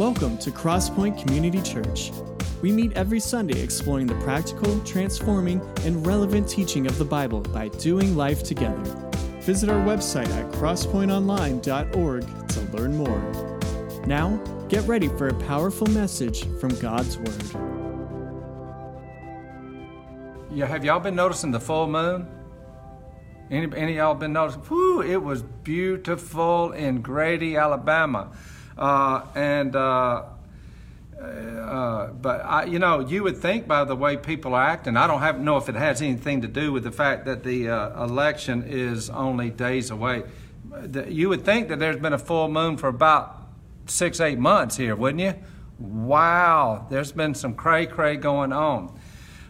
Welcome to Crosspoint Community Church. We meet every Sunday exploring the practical, transforming, and relevant teaching of the Bible by doing life together. Visit our website at crosspointonline.org to learn more. Now, get ready for a powerful message from God's Word. Yeah, have y'all been noticing the full moon? Any, any of y'all been noticing? Whew, it was beautiful in Grady, Alabama. Uh, and uh, uh, but I, you know, you would think by the way people are acting. I don't have know if it has anything to do with the fact that the uh, election is only days away. You would think that there's been a full moon for about six, eight months here, wouldn't you? Wow, there's been some cray cray going on.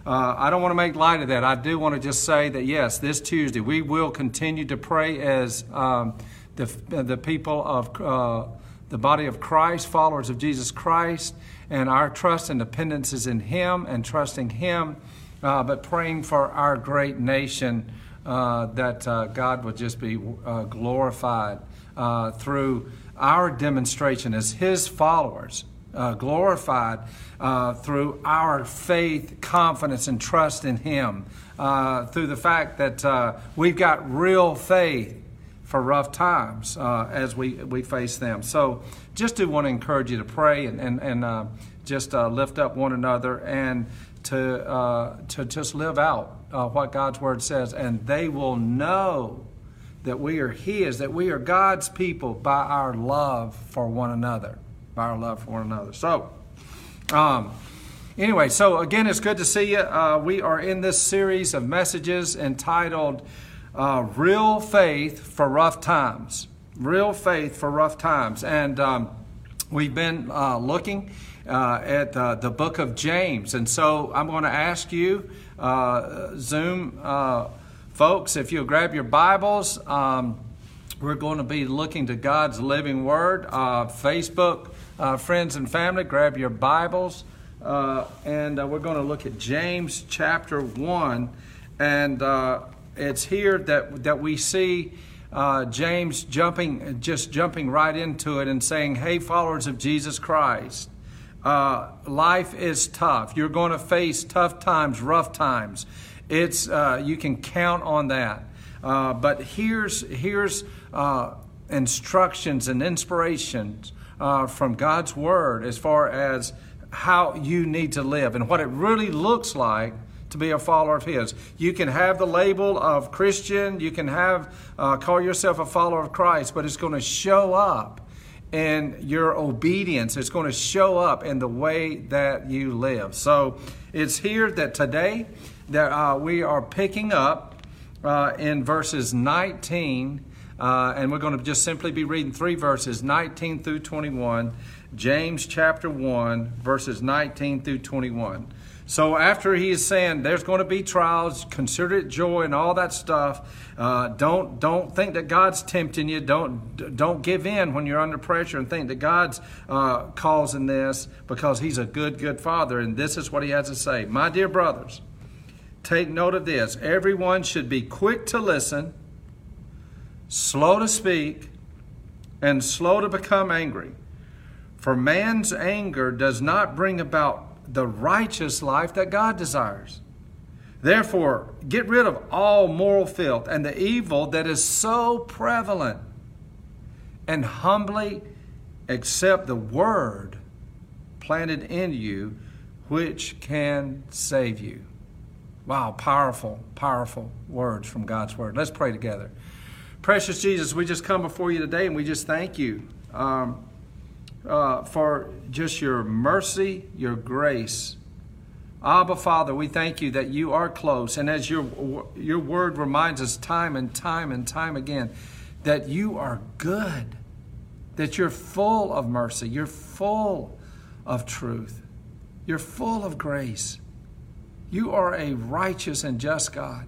Uh, I don't want to make light of that. I do want to just say that yes, this Tuesday we will continue to pray as um, the the people of uh, the body of Christ, followers of Jesus Christ, and our trust and dependence is in Him and trusting Him, uh, but praying for our great nation uh, that uh, God would just be uh, glorified uh, through our demonstration as His followers. Uh, glorified through our faith, confidence, and trust in Him, through the fact that we've got real faith for rough times uh, as we, we face them. So just do want to encourage you to pray and, and, and uh, just uh, lift up one another and to, uh, to just live out uh, what God's Word says. And they will know that we are His, that we are God's people by our love for one another. By our love for one another. So, um, anyway, so again, it's good to see you. Uh, we are in this series of messages entitled uh, real faith for rough times. Real faith for rough times. And um, we've been uh, looking uh, at uh, the book of James. And so I'm going to ask you, uh, Zoom uh, folks, if you'll grab your Bibles. Um, we're going to be looking to God's living word. Facebook, friends and family, grab your Bibles. and we're going to look at James chapter 1. And it's here that, that we see uh, James jumping, just jumping right into it and saying, Hey, followers of Jesus Christ, uh, life is tough. You're going to face tough times, rough times. It's, uh, you can count on that. Uh, but here's, here's uh, instructions and inspirations uh, from God's Word as far as how you need to live and what it really looks like to be a follower of His. You can have the label of Christian, you can have uh, call yourself a follower of Christ, but it's going to show up in your obedience. It's going to show up in the way that you live. So it's here that today that uh, we are picking up uh, in verses 19. Uh, and we're going to just simply be reading three verses 19 through 21 james chapter 1 verses 19 through 21 so after he is saying there's going to be trials, consider it joy and all that stuff. Uh, don't don't think that God's tempting you. Don't don't give in when you're under pressure and think that God's uh, causing this because He's a good good Father. And this is what He has to say, my dear brothers. Take note of this. Everyone should be quick to listen, slow to speak, and slow to become angry. For man's anger does not bring about the righteous life that God desires. Therefore, get rid of all moral filth and the evil that is so prevalent, and humbly accept the word planted in you, which can save you. Wow, powerful, powerful words from God's word. Let's pray together. Precious Jesus, we just come before you today and we just thank you. Um, uh, for just your mercy, your grace. Abba, Father, we thank you that you are close. And as your, your word reminds us time and time and time again, that you are good, that you're full of mercy, you're full of truth, you're full of grace. You are a righteous and just God.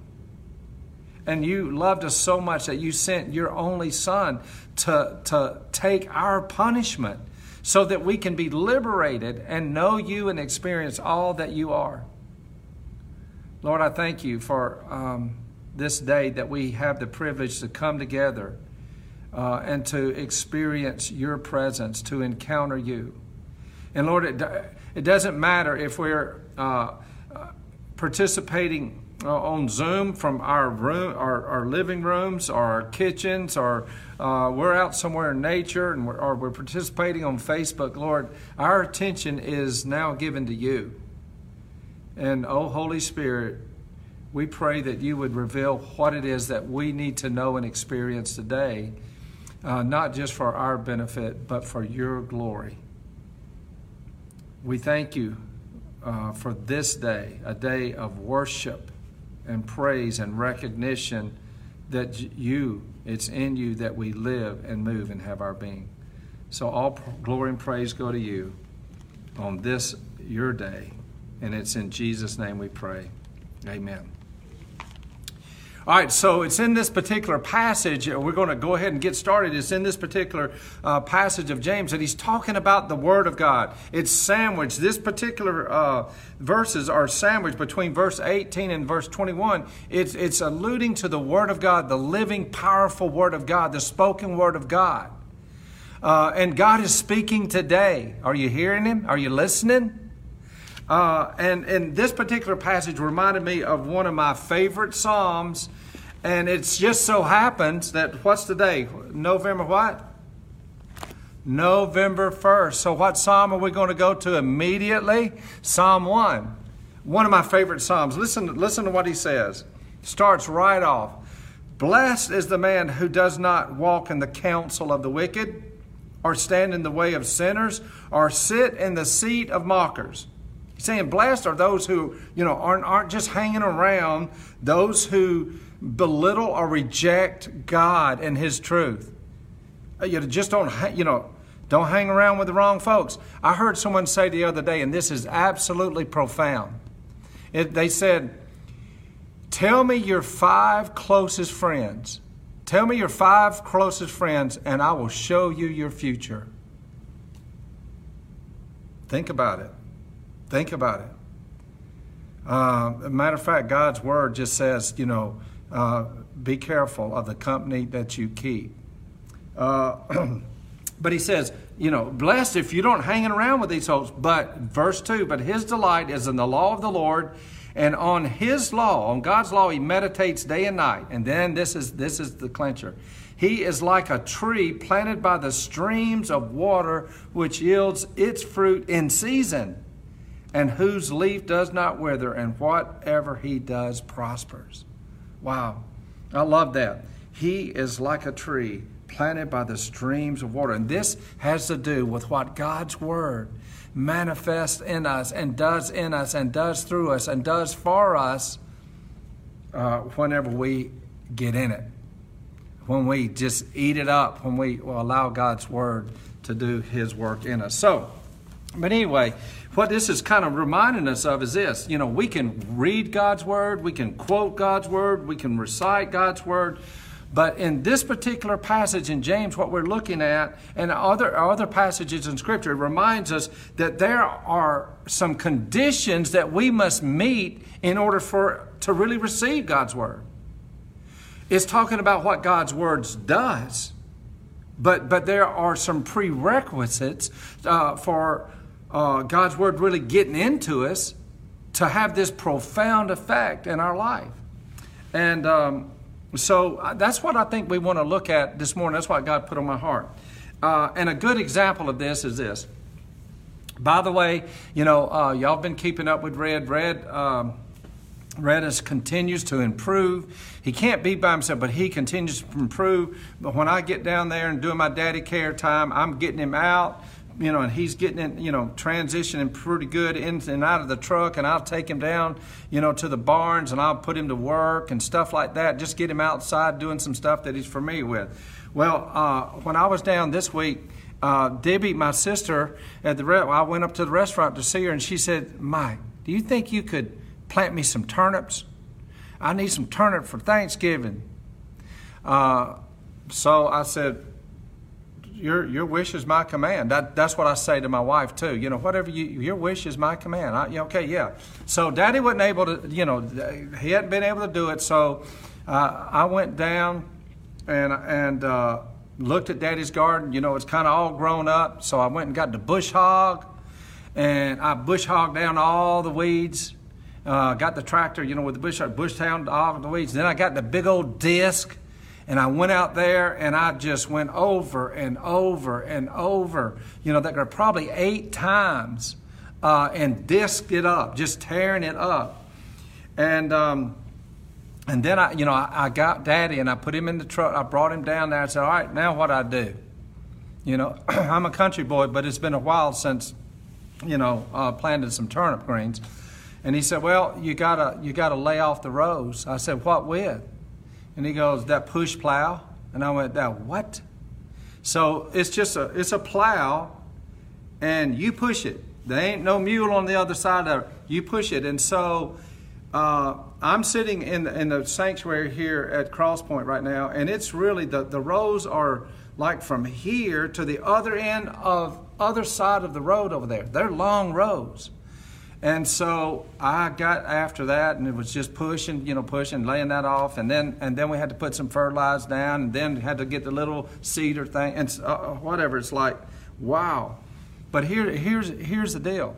And you loved us so much that you sent your only Son to, to take our punishment so that we can be liberated and know you and experience all that you are. Lord, I thank you for um, this day that we have the privilege to come together uh, and to experience your presence, to encounter you. And Lord, it, it doesn't matter if we're uh, uh, participating on Zoom from our room, our, our living rooms, or our kitchens, or uh, we're out somewhere in nature, and we're, or we're participating on Facebook. Lord, our attention is now given to you. And oh, Holy Spirit, we pray that you would reveal what it is that we need to know and experience today, uh, not just for our benefit, but for your glory. We thank you uh, for this day, a day of worship and praise and recognition that you, it's in you that we live and move and have our being. So all glory and praise go to you on this, your day. And it's in Jesus' name we pray. Amen. All right, so it's in this particular passage. We're going to go ahead and get started. It's in this particular uh, passage of James that he's talking about the Word of God. It's sandwiched. This particular uh, verses are sandwiched between verse 18 and verse 21. It's, it's alluding to the Word of God, the living, powerful Word of God, the spoken Word of God. Uh, and God is speaking today. Are you hearing Him? Are you listening? Uh, and, and this particular passage reminded me of one of my favorite Psalms. And it just so happens that what's the day? November what? November 1st. So, what psalm are we going to go to immediately? Psalm 1. One of my favorite psalms. Listen, listen to what he says. Starts right off. Blessed is the man who does not walk in the counsel of the wicked, or stand in the way of sinners, or sit in the seat of mockers. Saying, blessed are those who, you know, aren't, aren't just hanging around, those who belittle or reject God and His truth. Uh, you know, just don't, you know, don't hang around with the wrong folks. I heard someone say the other day, and this is absolutely profound. It, they said, Tell me your five closest friends. Tell me your five closest friends, and I will show you your future. Think about it. Think about it. Uh, matter of fact, God's word just says, you know, uh, be careful of the company that you keep. Uh, but he says, you know, blessed if you don't hanging around with these folks. But verse two, but his delight is in the law of the Lord, and on his law, on God's law, he meditates day and night. And then this is this is the clincher. He is like a tree planted by the streams of water, which yields its fruit in season and whose leaf does not wither, and whatever he does prospers. Wow, I love that. He is like a tree planted by the streams of water. And this has to do with what God's Word manifests in us and does in us and does through us and does for us uh, whenever we get in it. When we just eat it up, when we allow God's Word to do His work in us. So, but anyway, what this is kind of reminding us of is this you know, we can read God's Word, we can quote God's Word, we can recite God's Word. But in this particular passage in James, what we're looking at, and other, other passages in Scripture, it reminds us that there are some conditions that we must meet in order for to really receive God's Word. It's talking about what God's Word does, but, but there are some prerequisites uh, for uh, God's Word really getting into us to have this profound effect in our life. And um, so uh, that's what I think we want to look at this morning. That's what God put on my heart. Uh, and a good example of this is this. By the way, you know, uh, y'all have been keeping up with Red. Red. Um, Redis continues to improve. He can't be by himself, but he continues to improve. But when I get down there and doing my daddy care time, I'm getting him out you know, and he's getting in, you know, transitioning pretty good in and out of the truck, and I'll take him down, you know, to the barns and I'll put him to work and stuff like that. Just get him outside doing some stuff that he's familiar with. Well, uh, when I was down this week, uh, Debbie, my sister, at the re- I went up to the restaurant to see her, and she said, "Mike, do you think you could plant me some turnips? I need some turnip for Thanksgiving." Uh, so I said, your your wish is my command. That, that's what I say to my wife too. You know, whatever you your wish is my command. I, okay, yeah. So Daddy wasn't able to. You know, he hadn't been able to do it. So uh, I went down and and uh, looked at Daddy's garden. You know, it's kind of all grown up. So I went and got the bush hog, and I bush hogged down all the weeds. Uh, got the tractor, you know, with the bush hog, bush down all the weeds. Then I got the big old disc, and I went out there and I just went over and over and over. You know, that probably eight times, uh, and disked it up, just tearing it up. And um, and then I, you know, I, I, got Daddy and I put him in the truck. I brought him down there. I said, "All right, now what I do?" You know, I'm a country boy, but it's been a while since, you know, uh, planted some turnip greens. And he said, "Well, you gotta you gotta lay off the rows." I said, "What with?" And he goes, "That push plow." And I went, "That what?" So it's just a it's a plow, and you push it. There ain't no mule on the other side of it. You push it, and so uh, I'm sitting in the, in the sanctuary here at Crosspoint right now, and it's really the, the rows are like from here to the other end of other side of the road over there. They're long rows. And so I got after that, and it was just pushing, you know, pushing, laying that off, and then and then we had to put some fertilizer down, and then had to get the little seeder thing, and uh, whatever. It's like, wow. But here, here's here's the deal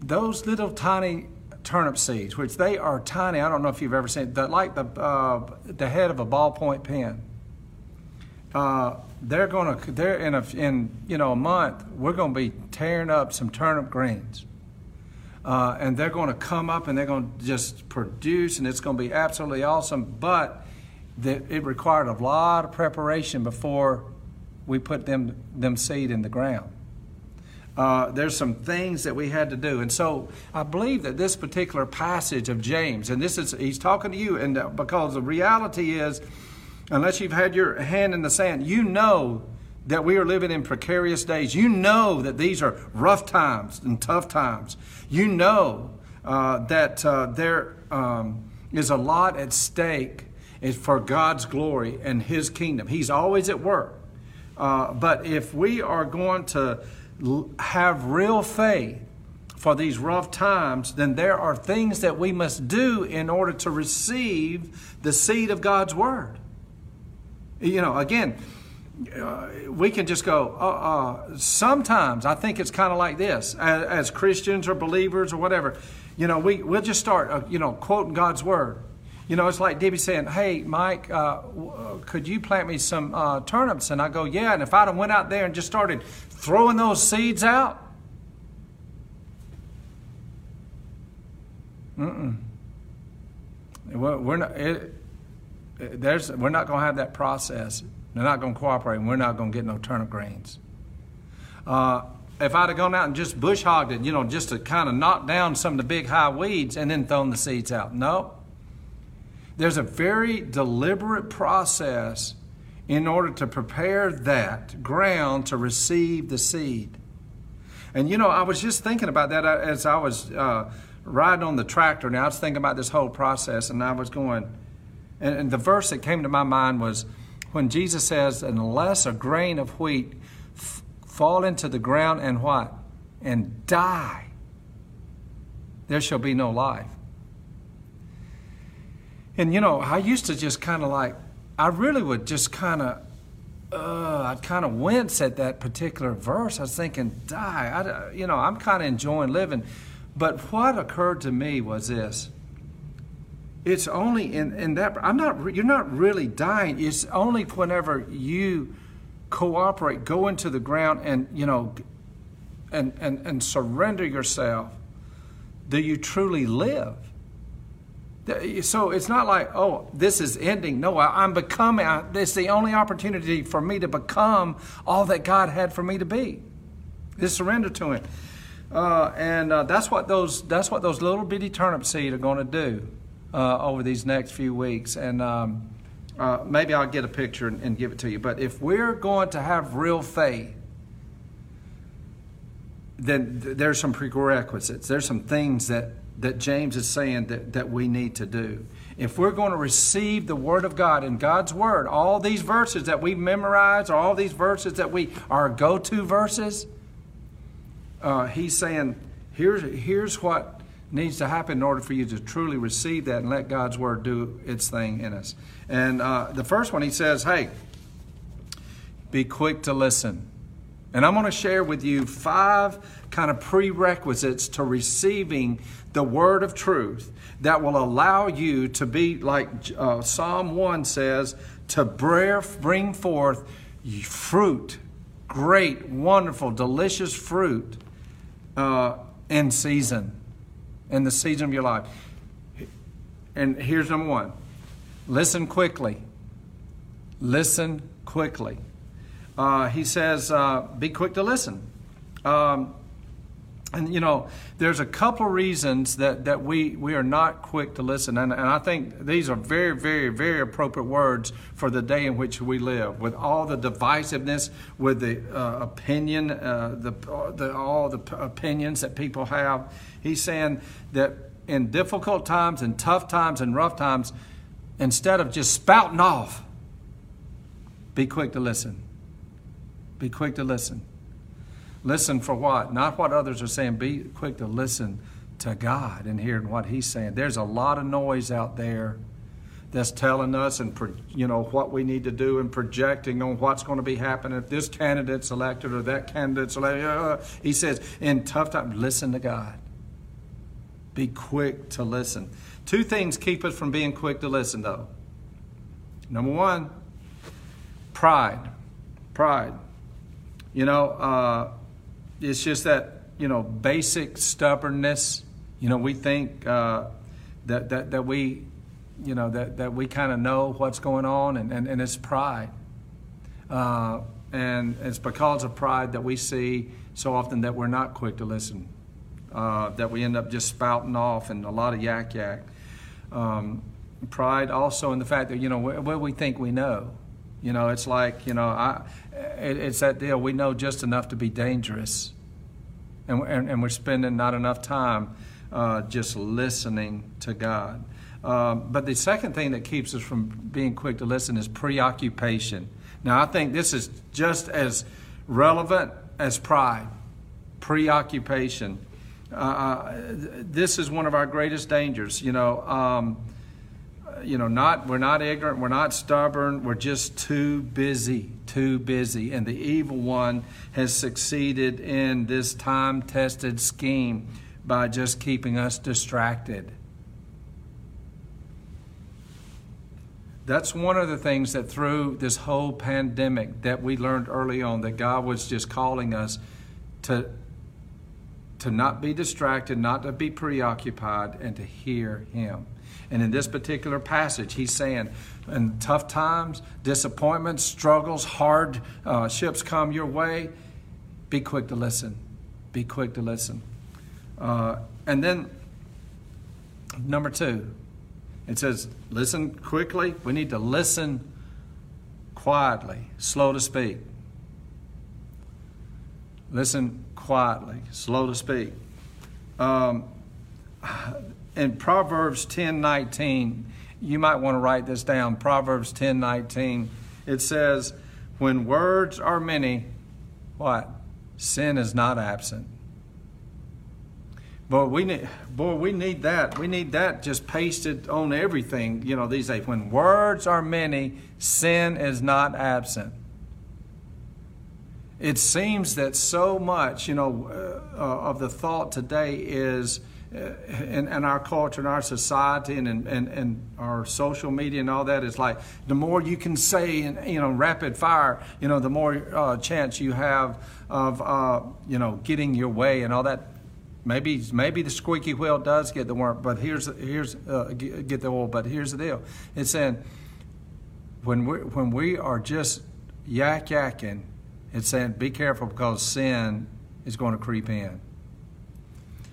those little tiny turnip seeds, which they are tiny. I don't know if you've ever seen that, like the uh, the head of a ballpoint pen. Uh, they're gonna they're in a in you know a month we're gonna be tearing up some turnip greens, uh, and they're gonna come up and they're gonna just produce and it's gonna be absolutely awesome. But the, it required a lot of preparation before we put them them seed in the ground uh, there's some things that we had to do. And so I believe that this particular passage of James, and this is, he's talking to you, and uh, because the reality is, unless you've had your hand in the sand, you know that we are living in precarious days. You know that these are rough times and tough times. You know uh, that uh, there um, is a lot at stake for God's glory and His kingdom. He's always at work. Uh, but if we are going to have real faith for these rough times, then there are things that we must do in order to receive the seed of God's Word. You know, again, uh, we can just go, uh, uh, sometimes I think it's kind of like this as, as, Christians or believers or whatever. You know, we, we'll just start, uh, you know, quoting God's Word. You know, it's like Debbie saying, "Hey, Mike, uh, uh, could you plant me some uh, turnips?" And I go, "Yeah." And if I'd have went out there and just started throwing those seeds out, mm we're not. There's, we're not going to have that process. They're not going to cooperate, and we're not going to get no turnip greens. Uh, if I'd have gone out and just bush hogged it, you know, just to kind of knock down some of the big high weeds and then thrown the seeds out. No, there's a very deliberate process in order to prepare that ground to receive the seed. And you know, I was just thinking about that as I was uh, riding on the tractor. Now I was thinking about this whole process, and I was going, and, and the verse that came to my mind was when Jesus says, "Unless a grain of wheat f- fall into the ground and what, and die, there shall be no life." And you know, I used to just kind of like, I really would just kind of, uh, I'd kind of wince at that particular verse. I was thinking, die. I, you know, I'm kind of enjoying living. But what occurred to me was this. It's only in, in that, I'm not, you're not really dying. It's only whenever you cooperate, go into the ground and, you know, and, and, and surrender yourself, do you truly live. So it's not like, oh, this is ending. No, I, am becoming, I, it's the only opportunity for me to become all that God had for me to be. This surrender to Him. Uh, and uh, that's what those that's what those little bitty turnip seed are going to do uh, over these next few weeks. And um, uh, maybe I'll get a picture and, and give it to you. But if we're going to have real faith, then there's some prerequisites. There's some things that that James is saying that, that we need to do. If we're going to receive the Word of God and God's Word, all these verses that we memorize, or all these verses that we are go to verses, uh, he's saying, here's, here's what needs to happen in order for you to truly receive that and let God's Word do its thing in us. And uh, the first one, he says, hey, be quick to listen. And I'm going to share with you five kind of prerequisites to receiving the word of truth that will allow you to be, like uh, Psalm 1 says, to bring forth fruit, great, wonderful, delicious fruit uh, in season, in the season of your life. And here's number one listen quickly. Listen quickly. Uh, he says, uh, be quick to listen. Um, and you know, there's a couple of reasons that, that we, we are not quick to listen. And, and I think these are very, very, very appropriate words for the day in which we live. With all the divisiveness, with the uh, opinion, uh, the, the, all the opinions that people have, he's saying that in difficult times and tough times and rough times, instead of just spouting off, be quick to listen. Be quick to listen. Listen for what? Not what others are saying. Be quick to listen to God and hearing what He's saying. There's a lot of noise out there that's telling us and you know what we need to do and projecting on what's going to be happening if this candidate's elected or that candidate's elected. Uh, he says, in tough times, listen to God. Be quick to listen. Two things keep us from being quick to listen, though. Number one, pride. Pride. You know, uh, it's just that, you know, basic stubbornness. You know, we think uh, that, that, that we, you know, that, that we kind of know what's going on, and, and, and it's pride. Uh, and it's because of pride that we see so often that we're not quick to listen, uh, that we end up just spouting off and a lot of yak yak. Um, pride also in the fact that, you know, what we think we know. You know, it's like, you know, I, it, it's that deal. We know just enough to be dangerous, and, and, and we're spending not enough time uh, just listening to God. Um, but the second thing that keeps us from being quick to listen is preoccupation. Now, I think this is just as relevant as pride. Preoccupation. Uh, uh this is one of our greatest dangers. You know, um, you know, not we're not ignorant, we're not stubborn, we're just too busy, too busy. And the evil one has succeeded in this time-tested scheme by just keeping us distracted. That's one of the things that through this whole pandemic that we learned early on that God was just calling us to to not be distracted, not to be preoccupied, and to hear Him. And in this particular passage, he's saying, in tough times, disappointments, struggles, hard uh, ships come your way, be quick to listen. Be quick to listen. Uh, and then, number two, it says, listen quickly. We need to listen quietly, slow to speak. Listen quietly, slow to speak. Um, in Proverbs 10 19, you might want to write this down. Proverbs 10 19, it says, When words are many, what? Sin is not absent. Boy, we need, boy, we need that. We need that just pasted on everything, you know, these days. When words are many, sin is not absent. It seems that so much, you know, uh, of the thought today is in, in, our culture and our society and, and, and our social media and all that is like the more you can say in you know rapid fire you know the more uh, chance you have of uh, you know getting your way and all that. Maybe maybe the squeaky wheel does get the worm but here's here's uh, get the oil. But here's the deal. It's saying when we when we are just yak yakking it's saying be careful because sin is going to creep in.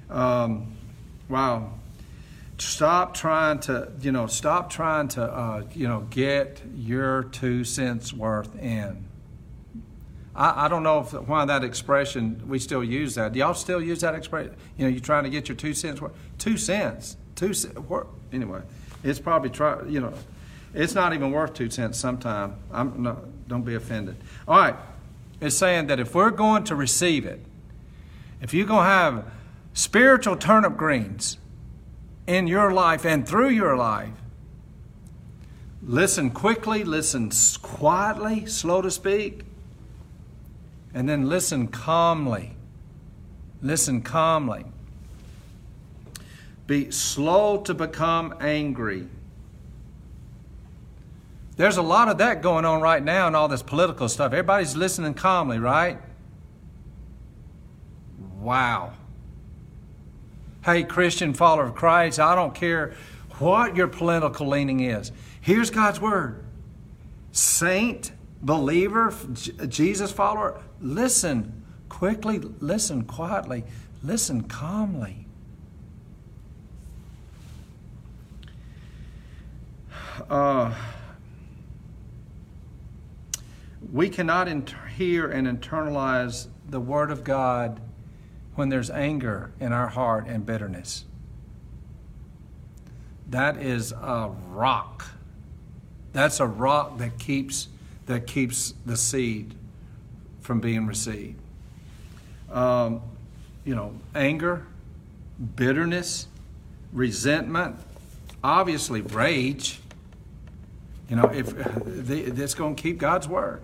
Um, Wow. Stop trying to, you know, stop trying to, uh, you know, get your two cents worth in. I, I don't know if, why that expression, we still use that. Do y'all still use that expression? You know, you're trying to get your two cents worth. Two cents. Two cents. Anyway, it's probably, try, you know, it's not even worth two cents sometime. I'm, no, don't be offended. All right. It's saying that if we're going to receive it, if you're going to have spiritual turnip greens in your life and through your life. Listen quickly, listen quietly, slow to speak. And then listen calmly. Listen calmly. Be slow to become angry. There's a lot of that going on right now in all this political stuff. Everybody's listening calmly, right? Wow. Hey, Christian follower of Christ, I don't care what your political leaning is. Here's God's word. Saint, believer, Jesus follower, listen quickly, listen quietly, listen calmly. Uh, we cannot inter- hear and internalize the Word of God when there's anger in our heart and bitterness. That is a rock. That's a rock that keeps that keeps the seed from being received. Um, you know, anger, bitterness, resentment, obviously rage. You know, if that's going to keep God's word,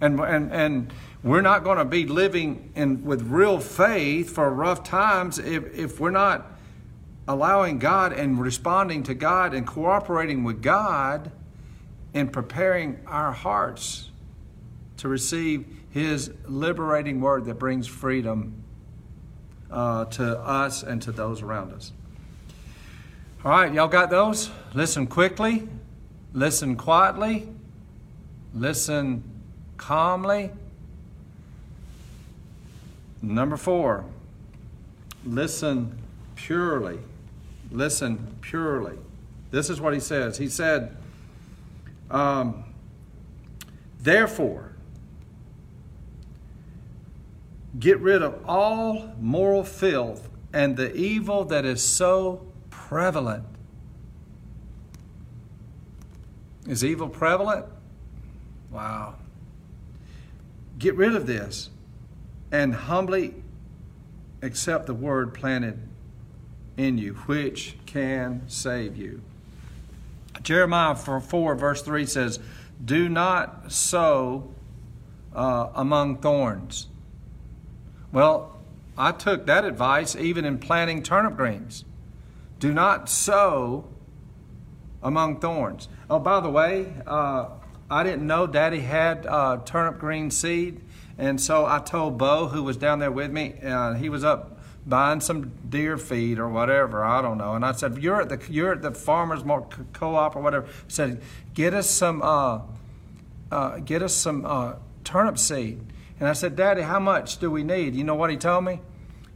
and and and we're not going to be living in with real faith for rough times if if we're not allowing God and responding to God and cooperating with God in preparing our hearts to receive His liberating word that brings freedom uh, to us and to those around us. All right, y'all got those? Listen quickly, listen quietly, listen calmly. Number four, listen purely. Listen purely. This is what he says. He said, um, Therefore, get rid of all moral filth and the evil that is so prevalent. Is evil prevalent? Wow. Get rid of this and humbly accept the word planted in you, which can save you. Jeremiah 4, verse 3 says, Do not sow uh, among thorns. Well, I took that advice even in planting turnip greens. Do not sow among thorns. Oh, by the way, uh, I didn't know Daddy had uh, turnip green seed, and so I told Bo, who was down there with me, uh, he was up buying some deer feed or whatever. I don't know. And I said, "You're at the you're at the farmers co-op or whatever." I said, "Get us some uh, uh, get us some uh, turnip seed." And I said, "Daddy, how much do we need?" You know what he told me?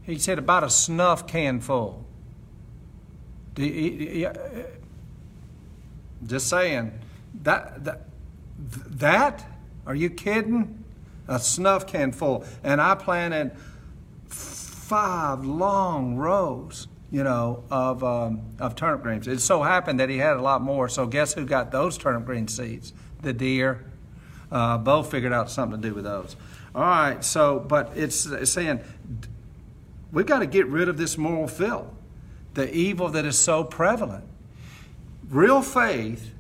He said about a snuff can full. Just saying that that that are you kidding? A snuff can full, and I planted five long rows, you know, of, um, of turnip greens. It so happened that he had a lot more. So guess who got those turnip green seeds? The deer. Uh, Bo figured out something to do with those. All right, so, but it's, it's saying we've got to get rid of this moral filth, the evil that is so prevalent. Real faith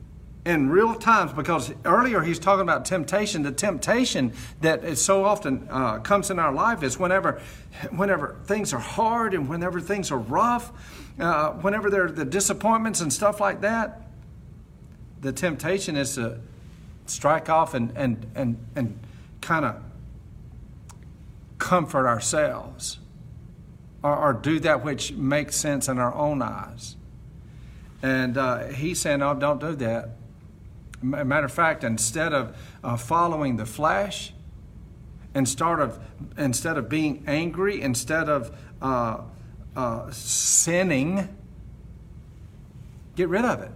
in real times because earlier he's talking about temptation the temptation that is so often uh, comes in our life is whenever whenever things are hard and whenever things are rough uh, whenever there are the disappointments and stuff like that the temptation is to strike off and and and, and kind of comfort ourselves or, or do that which makes sense in our own eyes and uh, he's saying, "Oh, don't do that. Matter of fact, instead of uh, following the flesh, instead of instead of being angry, instead of uh, uh, sinning, get rid of it.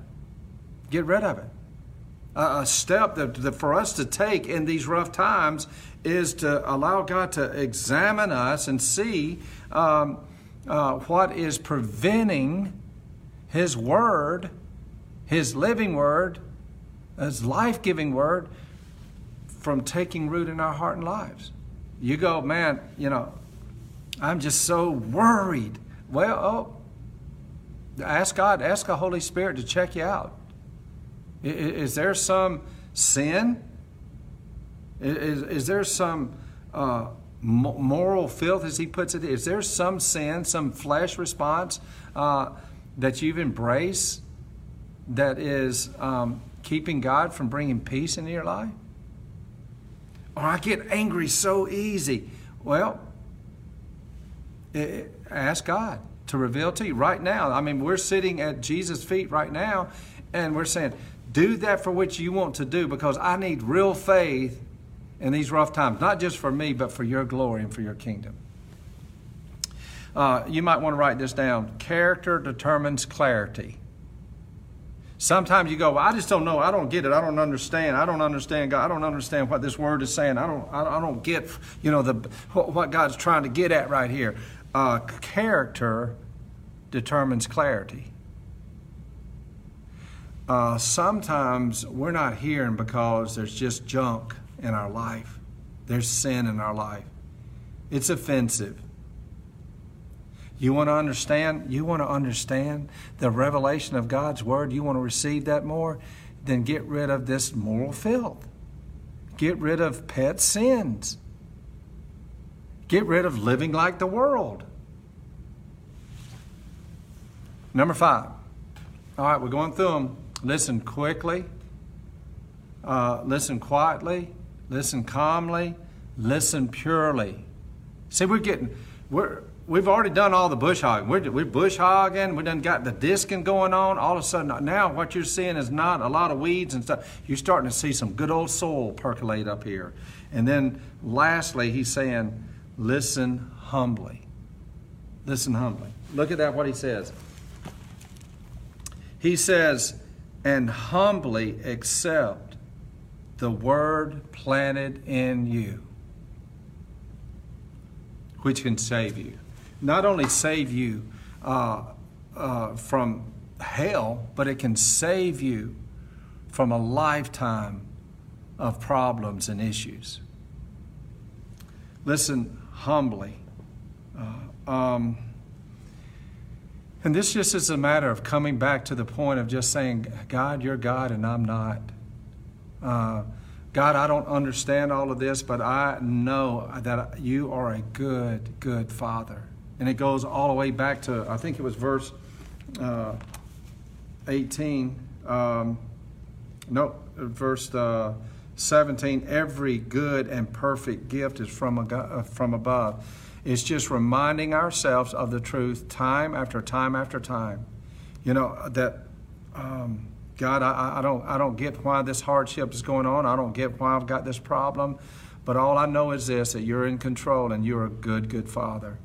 Get rid of it. a step that, that for us to take in these rough times is to allow God to examine us and see um, uh, what is preventing His Word, His living Word, as life giving word from taking root in our heart and lives. You go, man, you know, I'm just so worried. Well, oh, ask God, ask the Holy Spirit to check you out. Is, there some sin? Is, is there some uh, moral filth, as he puts it? Is there some sin, some flesh response uh, that you've embraced that is um, keeping God from bringing peace into your life? Or I get angry so easy. Well, it, ask God to reveal to you right now. I mean, we're sitting at Jesus' feet right now, and we're saying, do that for which you want to do because I need real faith in these rough times, not just for me, but for your glory and for your kingdom. Uh, you might want to write this down. Character determines clarity. Sometimes you go, well, I just don't know. I don't get it. I don't understand. I don't understand God. I don't understand what this word is saying. I don't. I don't get, you know, the what God's trying to get at right here. Uh, character determines clarity. Uh, sometimes we're not hearing because there's just junk in our life. There's sin in our life. It's offensive. You want to understand? You want to understand the revelation of God's Word? You want to receive that more? Then get rid of this moral filth. Get rid of pet sins. Get rid of living like the world. Number five. All right, we're going through them. Listen quickly. Uh, listen quietly. Listen calmly. Listen purely. See, we're getting, we're, we've already done all the bush hogging. We're, we're bush hogging. We done got the disking going on. All of a sudden, now what you're seeing is not a lot of weeds and stuff. You're starting to see some good old soil percolate up here. And then lastly, he's saying, listen humbly. Listen humbly. Look at that, what he says. He says, and humbly accept the word planted in you, which can save you not only save you uh, uh, from hell, but it can save you from a lifetime of problems and issues. Listen humbly. Uh, um, and this just is a matter of coming back to the point of just saying, God, you're God and I'm not. Uh, God, I don't understand all of this, but I know that you are a good, good Father. And it goes all the way back to, I think it was verse uh, 18. Um, no, verse uh, 17. Every good and perfect gift is from, a, uh, from above. It's just reminding ourselves of the truth time after time after time. You know, that. Um, God, I, I, don't, I don't get why this hardship is going on. I don't get why I've got this problem. But all I know is this that you're in control and you're a good, good Father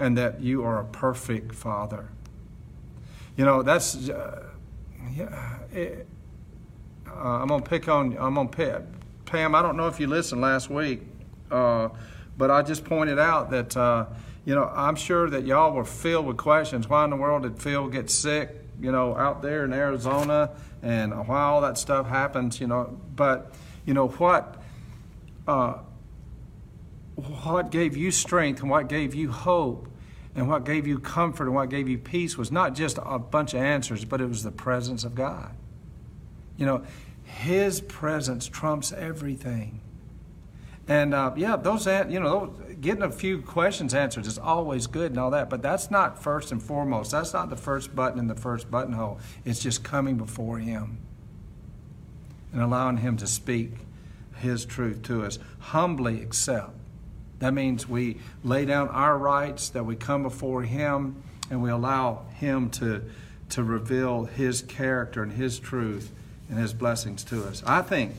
and that you are a perfect father. You know, that's, uh, yeah, it, uh, I'm going to pick on, I'm going to pick, Pam, I don't know if you listened last week, uh, but I just pointed out that, uh, you know, I'm sure that y'all were filled with questions. Why in the world did Phil get sick, you know, out there in Arizona and why all that stuff happens, you know. But, you know, what, uh, what gave you strength and what gave you hope and what gave you comfort and what gave you peace was not just a bunch of answers, but it was the presence of God. You know, His presence trumps everything. And uh, yeah, those you know, getting a few questions answered is always good and all that, but that's not first and foremost. That's not the first button in the first buttonhole. It's just coming before Him and allowing Him to speak His truth to us. Humbly accept that means we lay down our rights, that we come before Him, and we allow Him to, to reveal His character and His truth and His blessings to us. I think,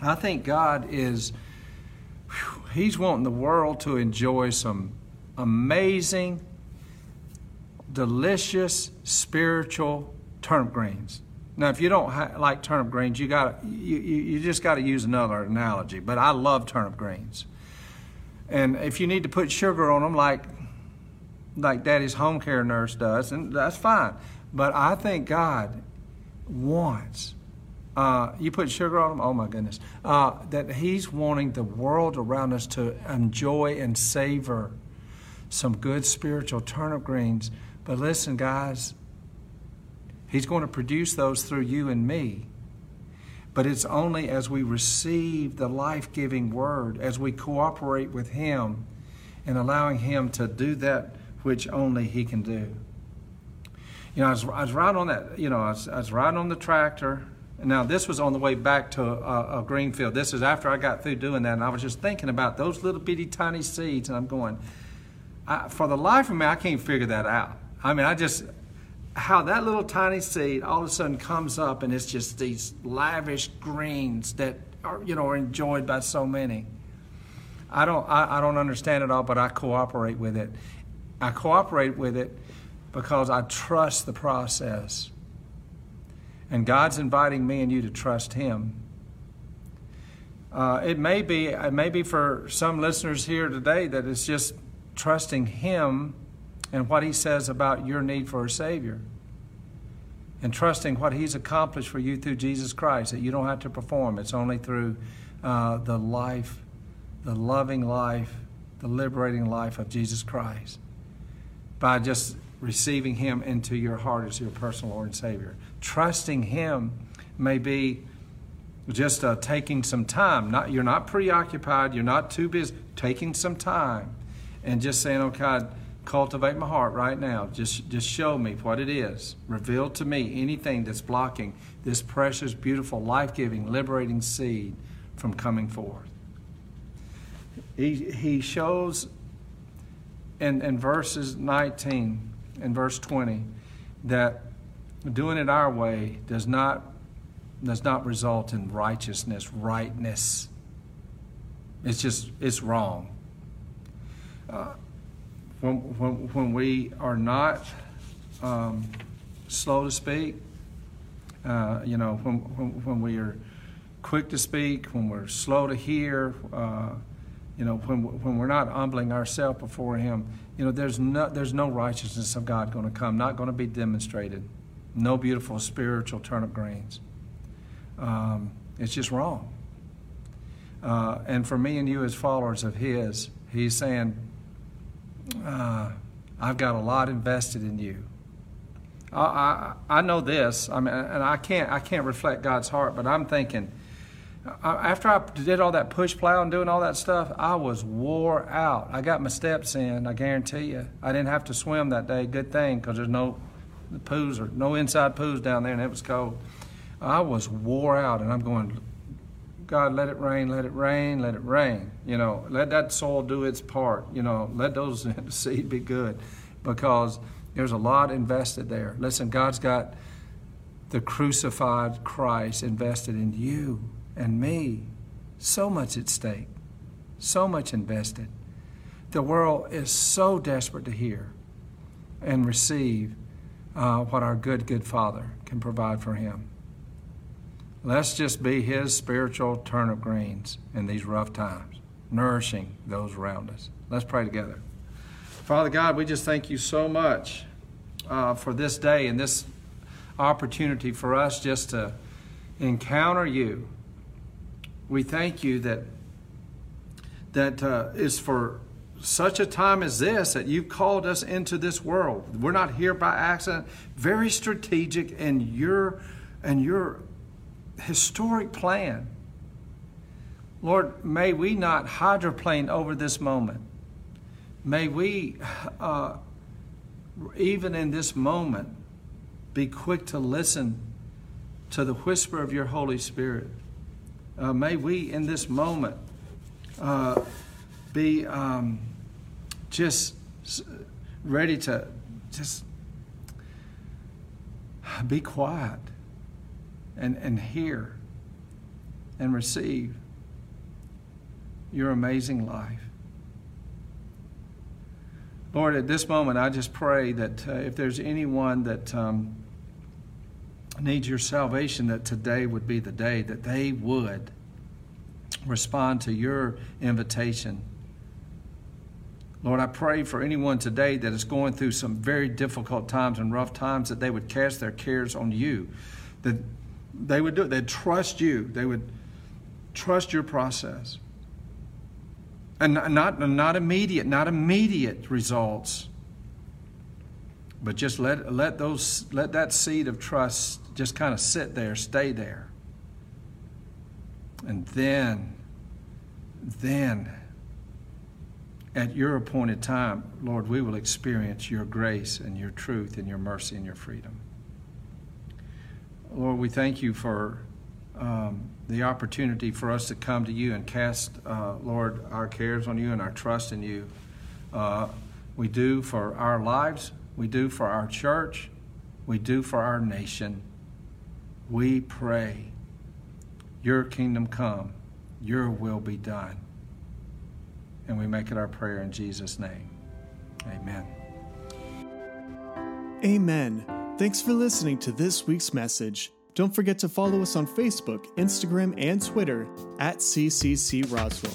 I think God is, whew, He's wanting the world to enjoy some amazing, delicious, spiritual turnip greens. Now, if you don't ha- like turnip greens, you got you, you, you just got to use another analogy. But I love turnip greens, and if you need to put sugar on them, like like Daddy's home care nurse does, and that's fine. But I think God wants uh, you put sugar on them. Oh my goodness, uh, that He's wanting the world around us to enjoy and savor some good spiritual turnip greens. But listen, guys, He's going to produce those through you and me. But it's only as we receive the life giving word, as we cooperate with Him and allowing Him to do that which only He can do. You know, I was, I was riding on that, you know, I was, I was riding on the tractor. And now, this was on the way back to a, a Greenfield. This is after I got through doing that, and I was just thinking about those little bitty tiny seeds, and I'm going, I, for the life of me, I can't figure that out. I mean, I just, how that little tiny seed all of a sudden comes up and it's just these lavish greens that are, you know, are enjoyed by so many. I don't, I, I don't understand it all, but I cooperate with it. I cooperate with it because I trust the process. And God's inviting me and you to trust Him. Uh, it may be, it may be for some listeners here today that it's just trusting Him and what He says about your need for a Savior. And trusting what He's accomplished for you through Jesus Christ, that you don't have to perform. It's only through uh, the life, the loving life, the liberating life of Jesus Christ. By just receiving Him into your heart as your personal Lord and Savior. Trusting Him may be just uh, taking some time. Not, you're not preoccupied, you're not too busy, taking some time and just saying, oh God, cultivate my heart right now. Just, just show me what it is. Reveal to me anything that's blocking this precious, beautiful, life giving, liberating seed from coming forth. He, he shows in, in verses 19 and verse 20 that doing it our way does not, does not result in righteousness, rightness. It's just, it's wrong. Uh, when, when, when we are not um, slow to speak, uh, you know, when, when, when, we are quick to speak, when we're slow to hear, uh, you know, when, when we're not humbling ourselves before Him, you know, there's no, there's no righteousness of God going to come, not going to be demonstrated. No beautiful spiritual turnip greens. Um, it's just wrong. Uh, and for me and you as followers of His, He's saying, uh, I've got a lot invested in you. I, I, I know this, I mean, and I can't, I can't reflect God's heart, but I'm thinking, after I did all that push plow and doing all that stuff, I was wore out. I got my steps in, I guarantee you. I didn't have to swim that day. Good thing, because there's no the poos or no inside poos down there, and it was cold. I was wore out, and I'm going, God, let it rain, let it rain, let it rain. You know, let that soil do its part. You know, let those seed be good because there's a lot invested there. Listen, God's got the crucified Christ invested in you and me. So much at stake, so much invested. The world is so desperate to hear and receive uh, what our good, good Father can provide for him. Let's just be His spiritual turnip greens in these rough times, nourishing those around us. Let's pray together. Father God, we just thank you so much uh, for this day and this opportunity for us just to encounter you. We thank you that that uh, is for such a time as this that you've called us into this world. We're not here by accident. Very strategic and your and your historic plan. Lord, may we not hydroplane over this moment. May we, uh, even in this moment, be quick to listen to the whisper of your Holy Spirit. Uh, may we, in this moment, uh, be um, just ready to just be quiet and, and hear and receive your amazing life. Lord, at this moment, I just pray that uh, if there's anyone that um, needs your salvation, that today would be the day that they would respond to your invitation. Lord, I pray for anyone today that is going through some very difficult times and rough times that they would cast their cares on you, that they would do it. They'd trust you. They would trust your process. And not, not immediate, not immediate results. But just let, let, those, let that seed of trust just kind of sit there, stay there. And then, then, at your appointed time, Lord, we will experience your grace and your truth and your mercy and your freedom. Lord, we thank you for um, the opportunity for us to come to you and cast, uh, Lord, our cares on you and our trust in you. Uh, we do for our lives, we do for our church, we do for our nation. We pray, Your kingdom come, Your will be done. And we make it our prayer in Jesus' name. Amen. Amen. Thanks for listening to this week's message. Don't forget to follow us on Facebook, Instagram, and Twitter at CCC Roswell.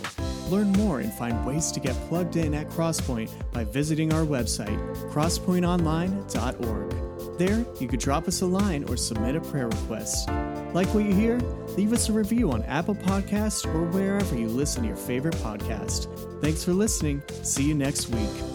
Learn more and find ways to get plugged in at Crosspoint by visiting our website, crosspointonline.org. There, you could drop us a line or submit a prayer request. Like what you hear? Leave us a review on Apple Podcasts or wherever you listen to your favorite podcast. Thanks for listening. See you next week.